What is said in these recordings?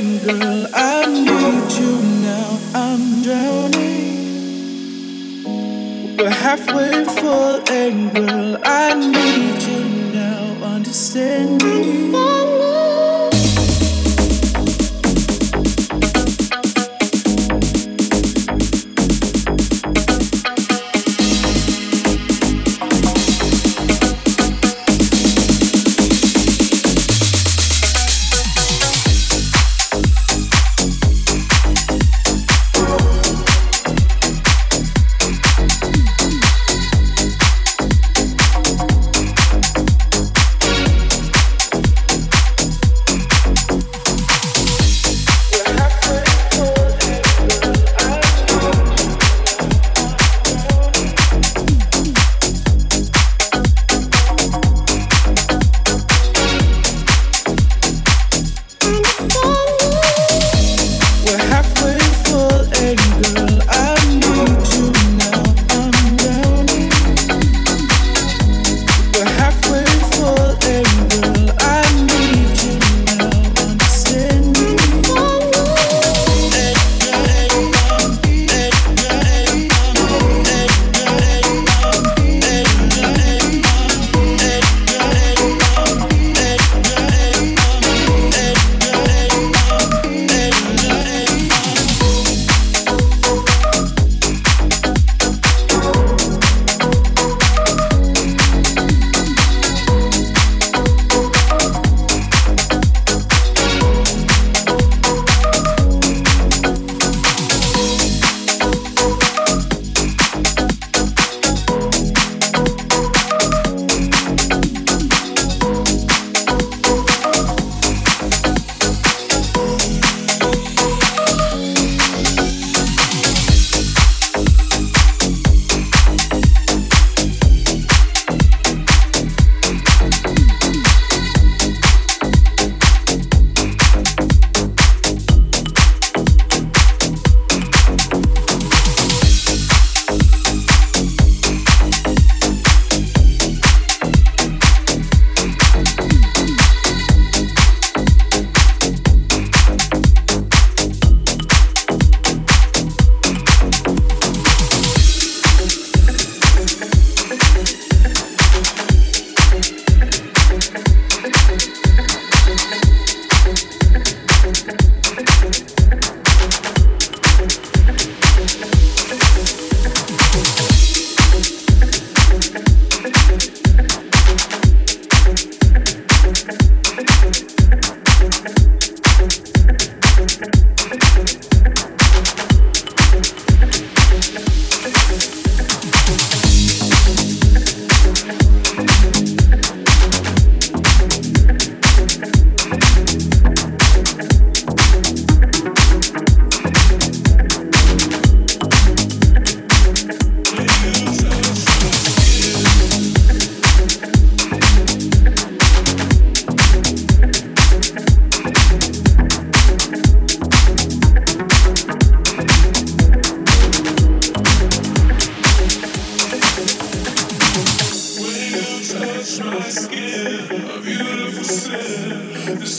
Girl, I need you now. I'm drowning. We're halfway full, and girl, I need you now. Understand.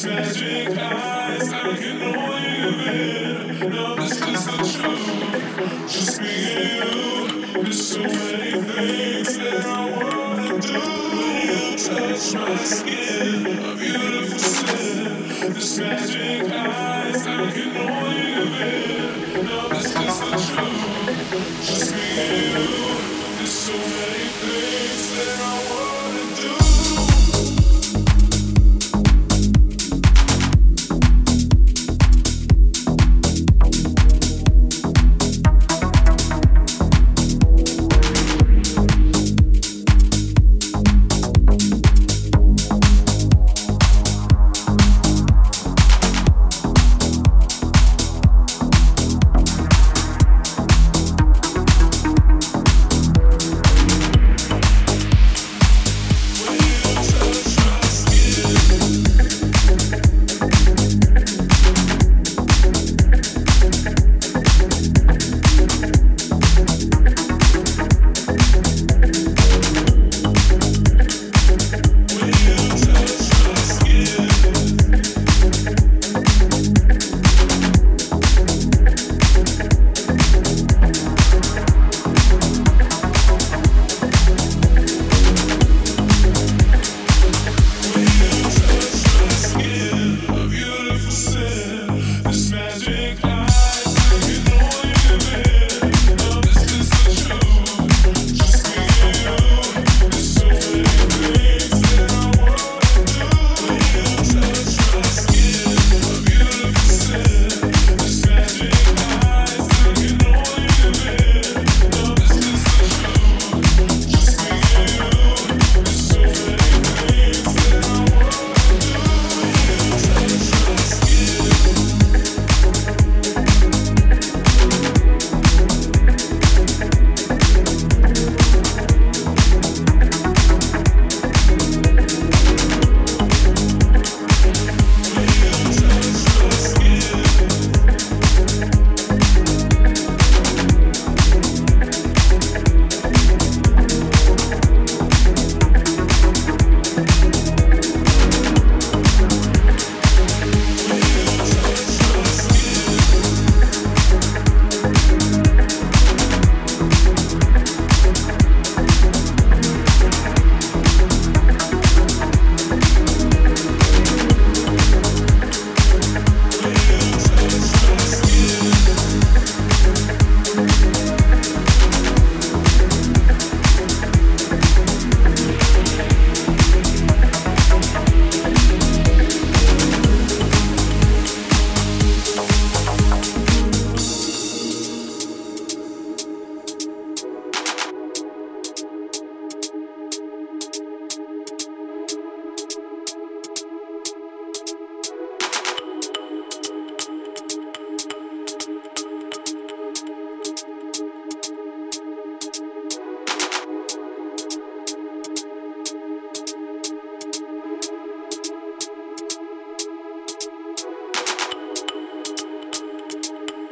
magic.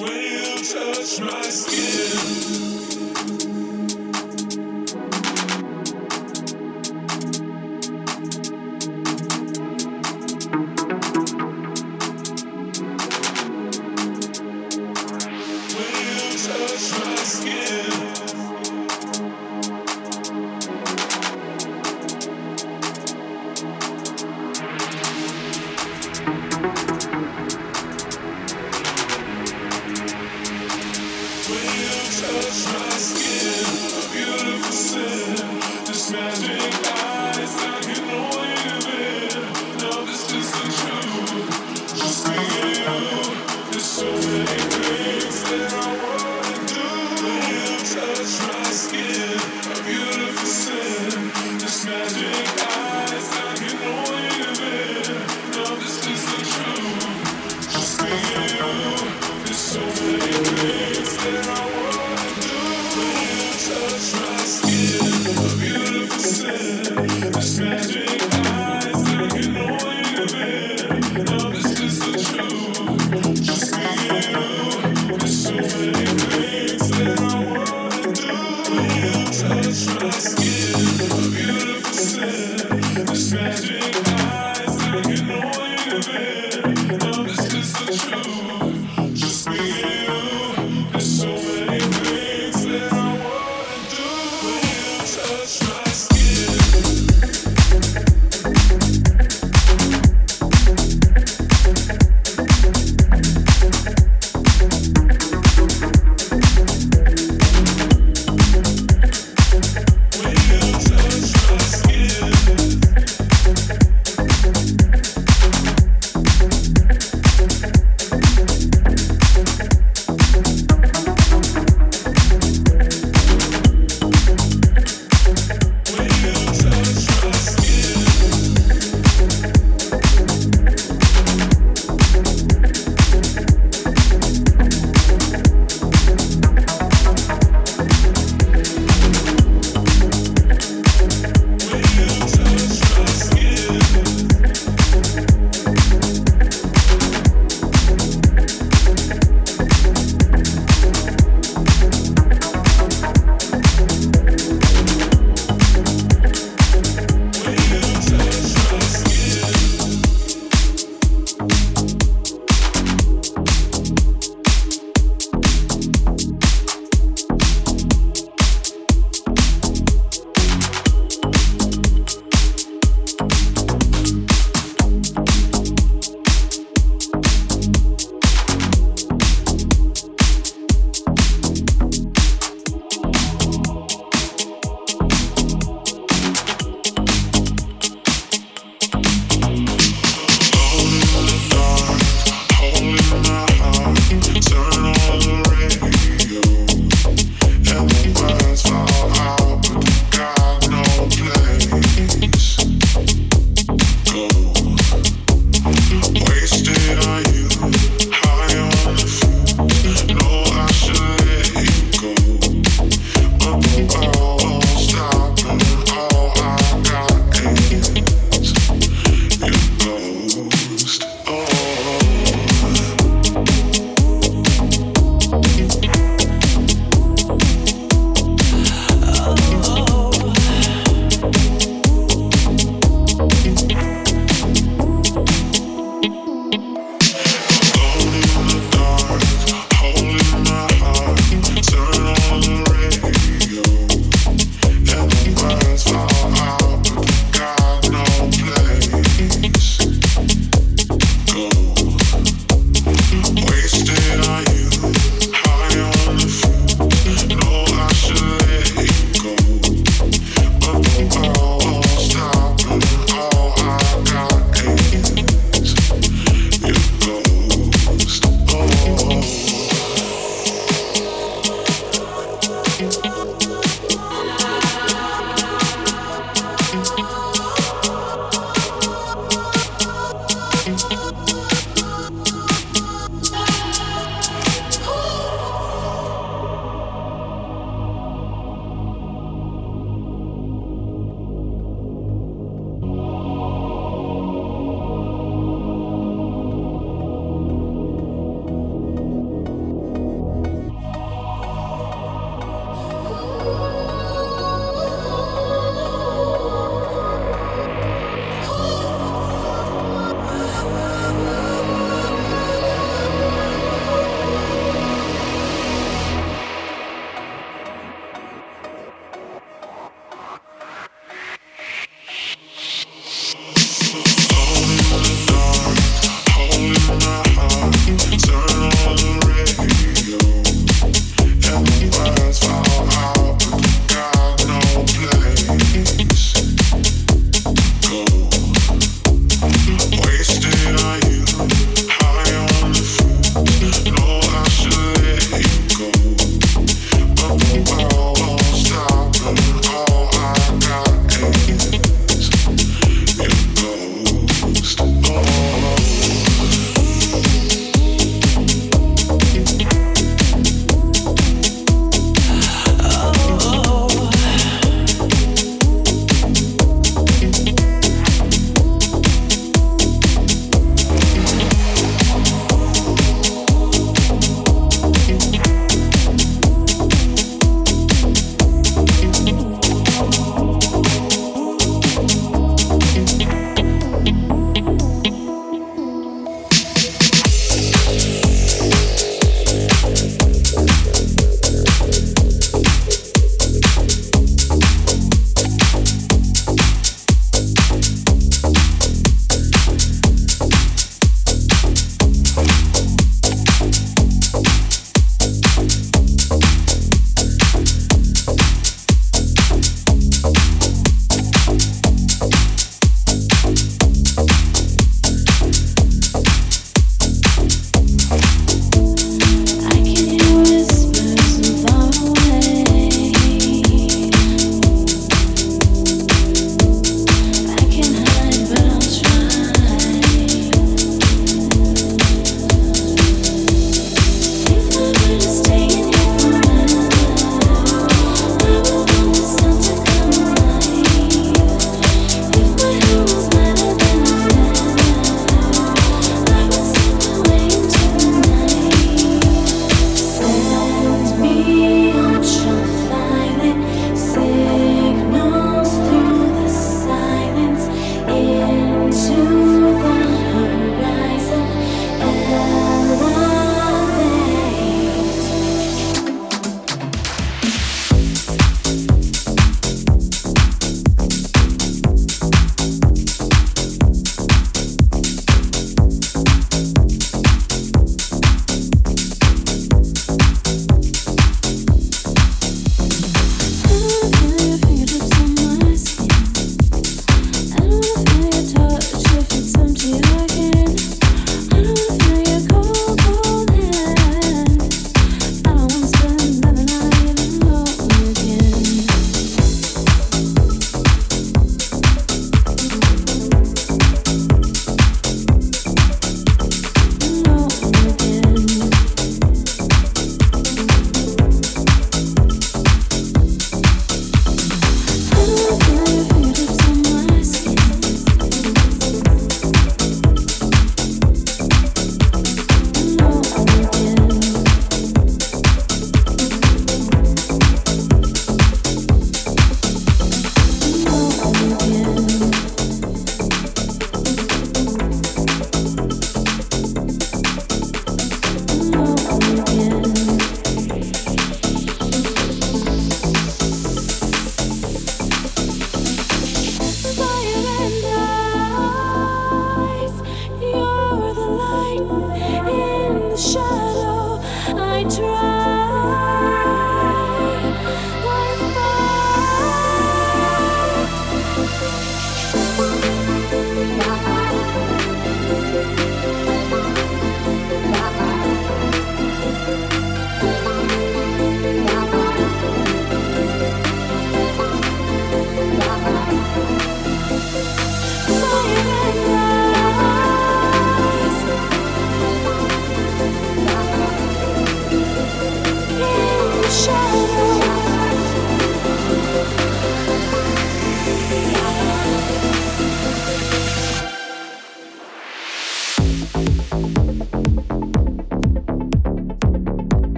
will touch my skin.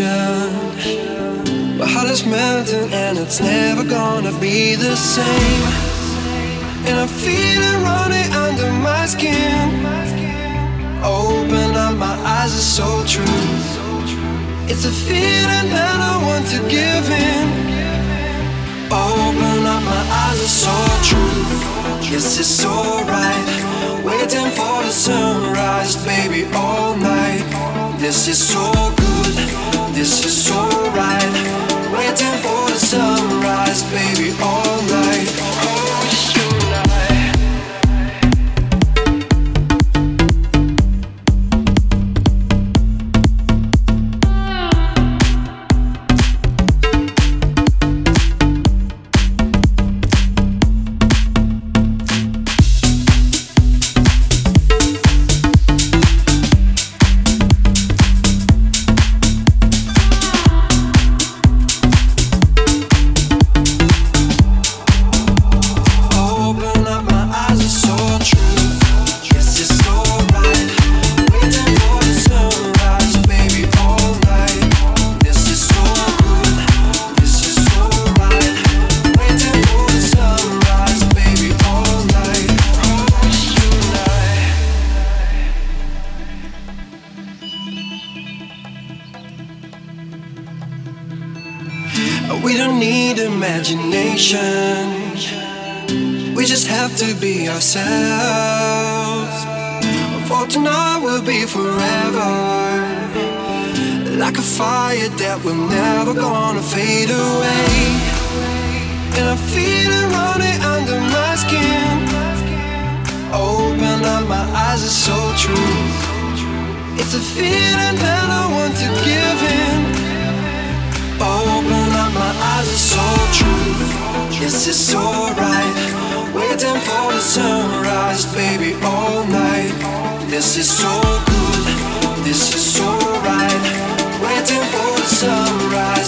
Motion. My heart is melting and it's never gonna be the same. And I feel it running under my skin. Open up my eyes, it's so true. It's a feeling that I want to give in. Open up my eyes, it's so true. Yes, it's alright. Waiting for the sunrise, baby, all night. This is so good. This is so right. Waiting for the sunrise, baby, all night. To be ourselves. For tonight will be forever. Like a fire that we're never gonna fade away. And I feel it running under my skin. Open up my eyes, it's so true. It's a feeling that I want to give in. Open up my eyes, it's so true. Yes, it's alright. Waiting for the sunrise, baby, all night. This is so good. This is so right. Waiting for the sunrise,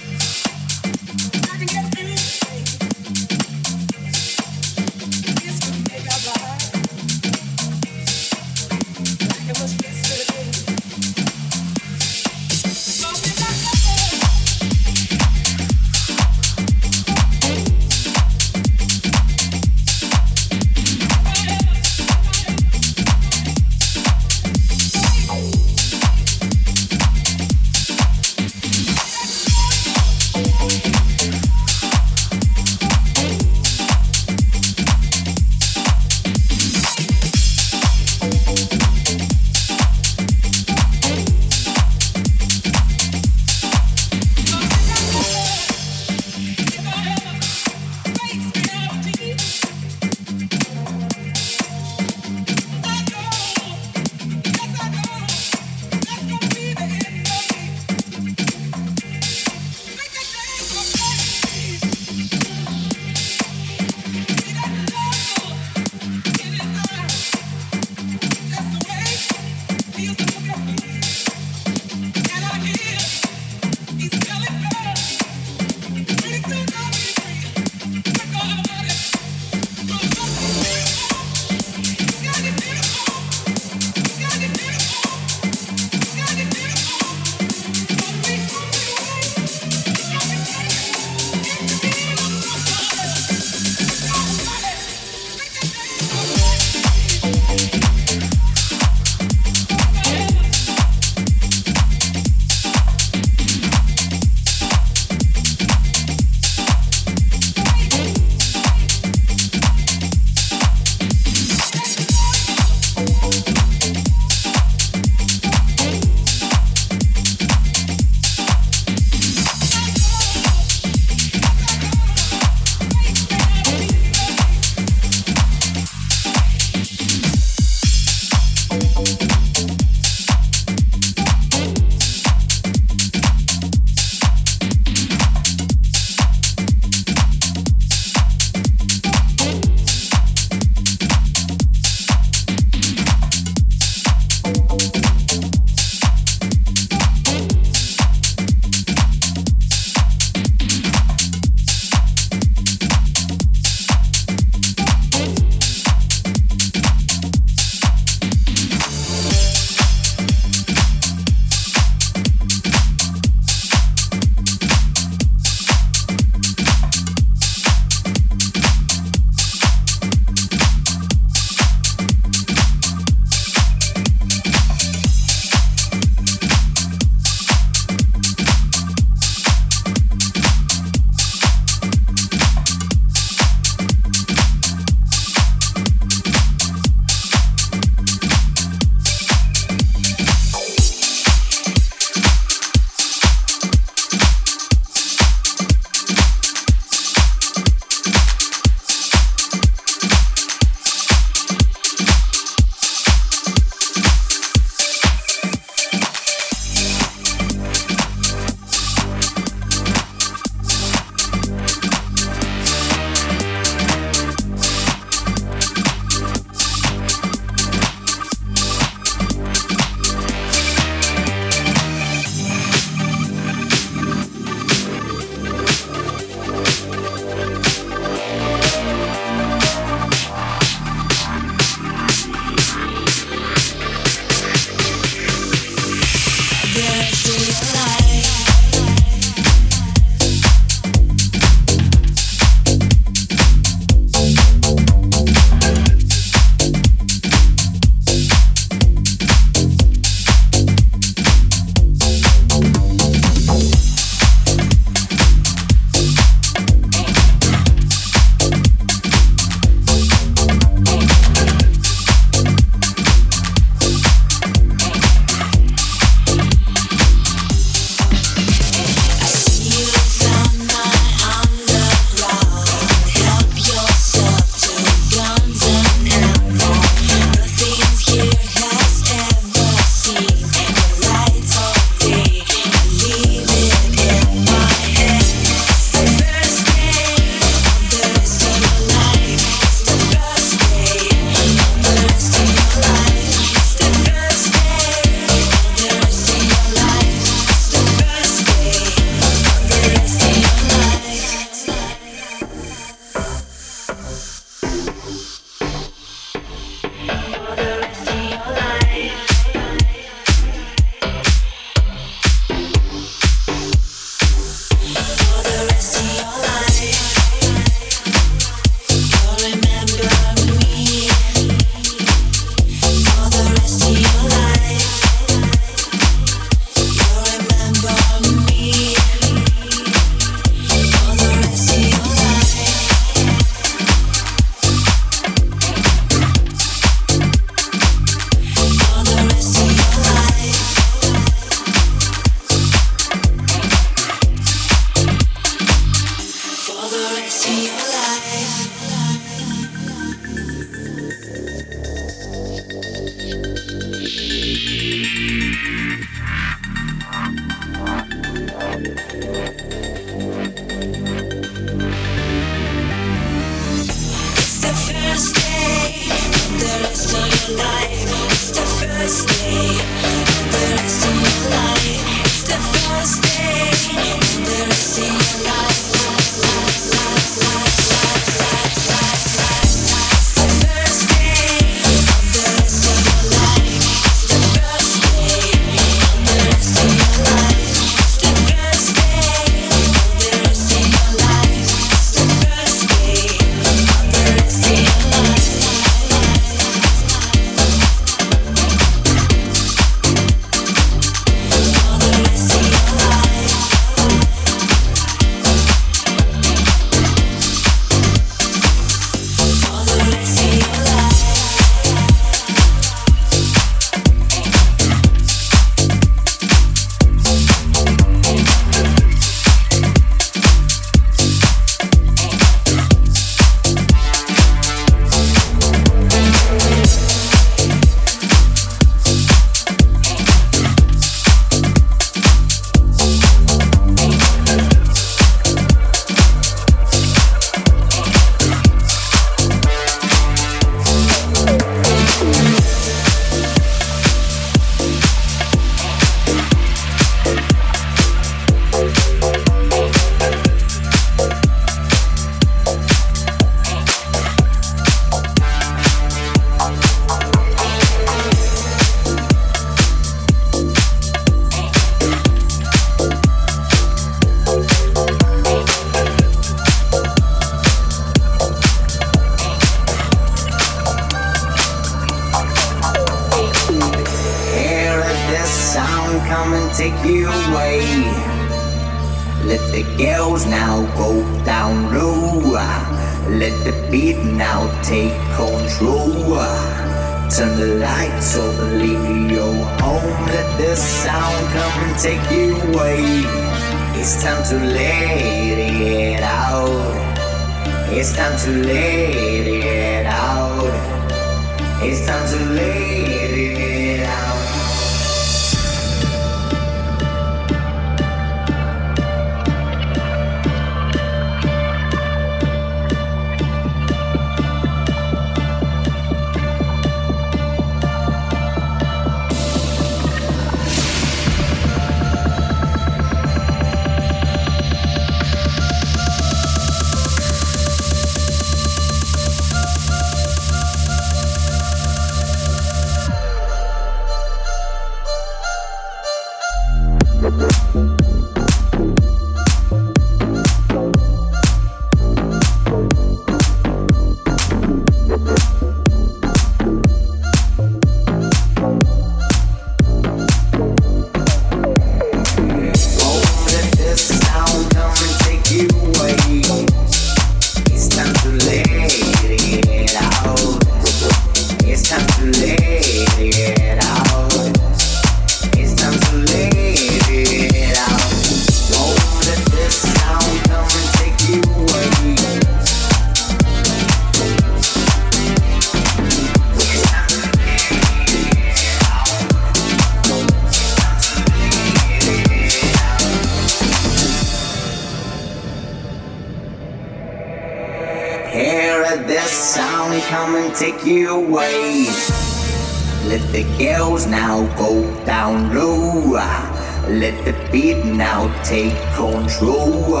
Let the beat now take control.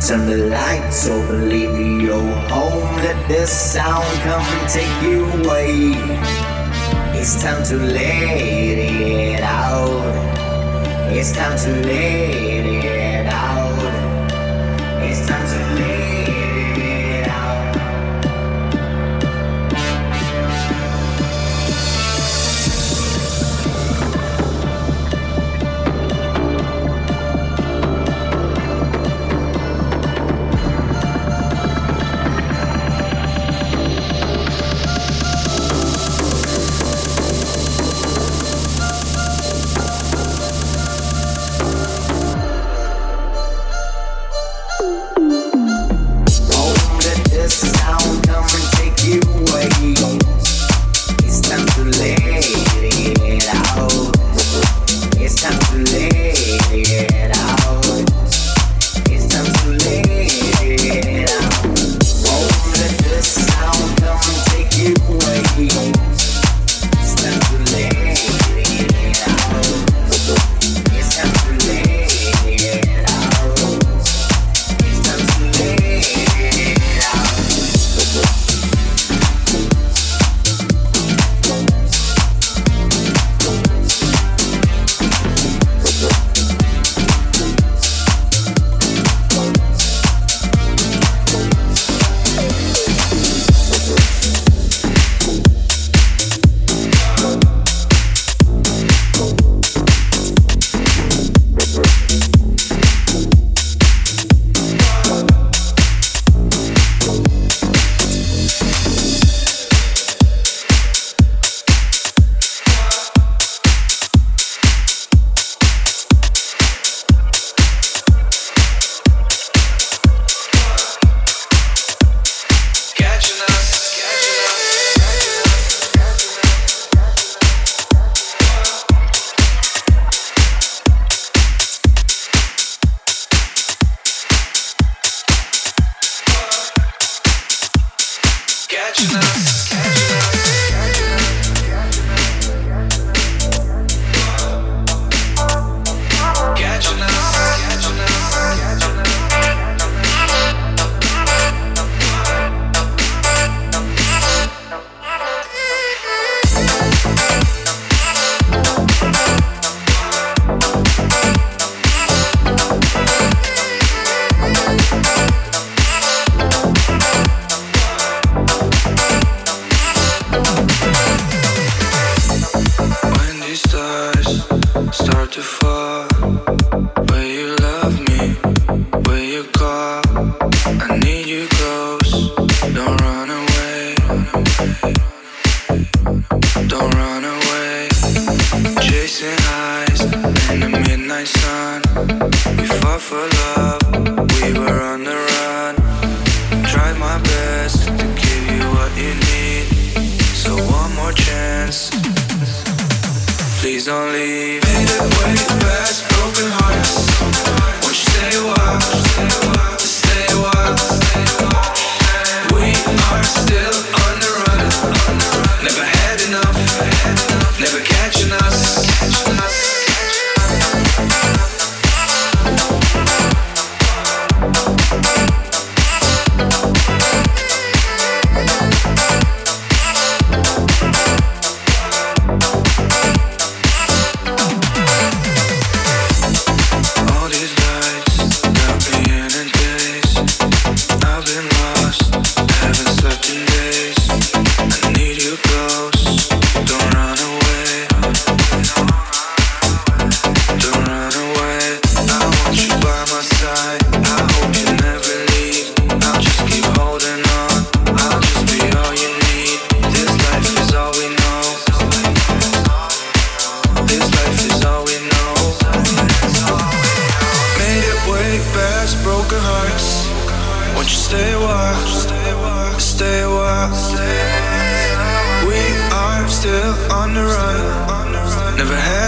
Turn the lights over, leave your home. Let the sound come and take you away. It's time to let it out. It's time to let it out.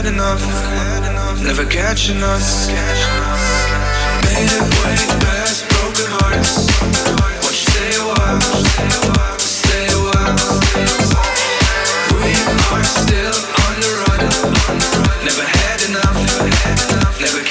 had enough, never catching us. Made it way past broken hearts. Won't you stay a while? Stay a while. We are still on the run. Never had enough, never.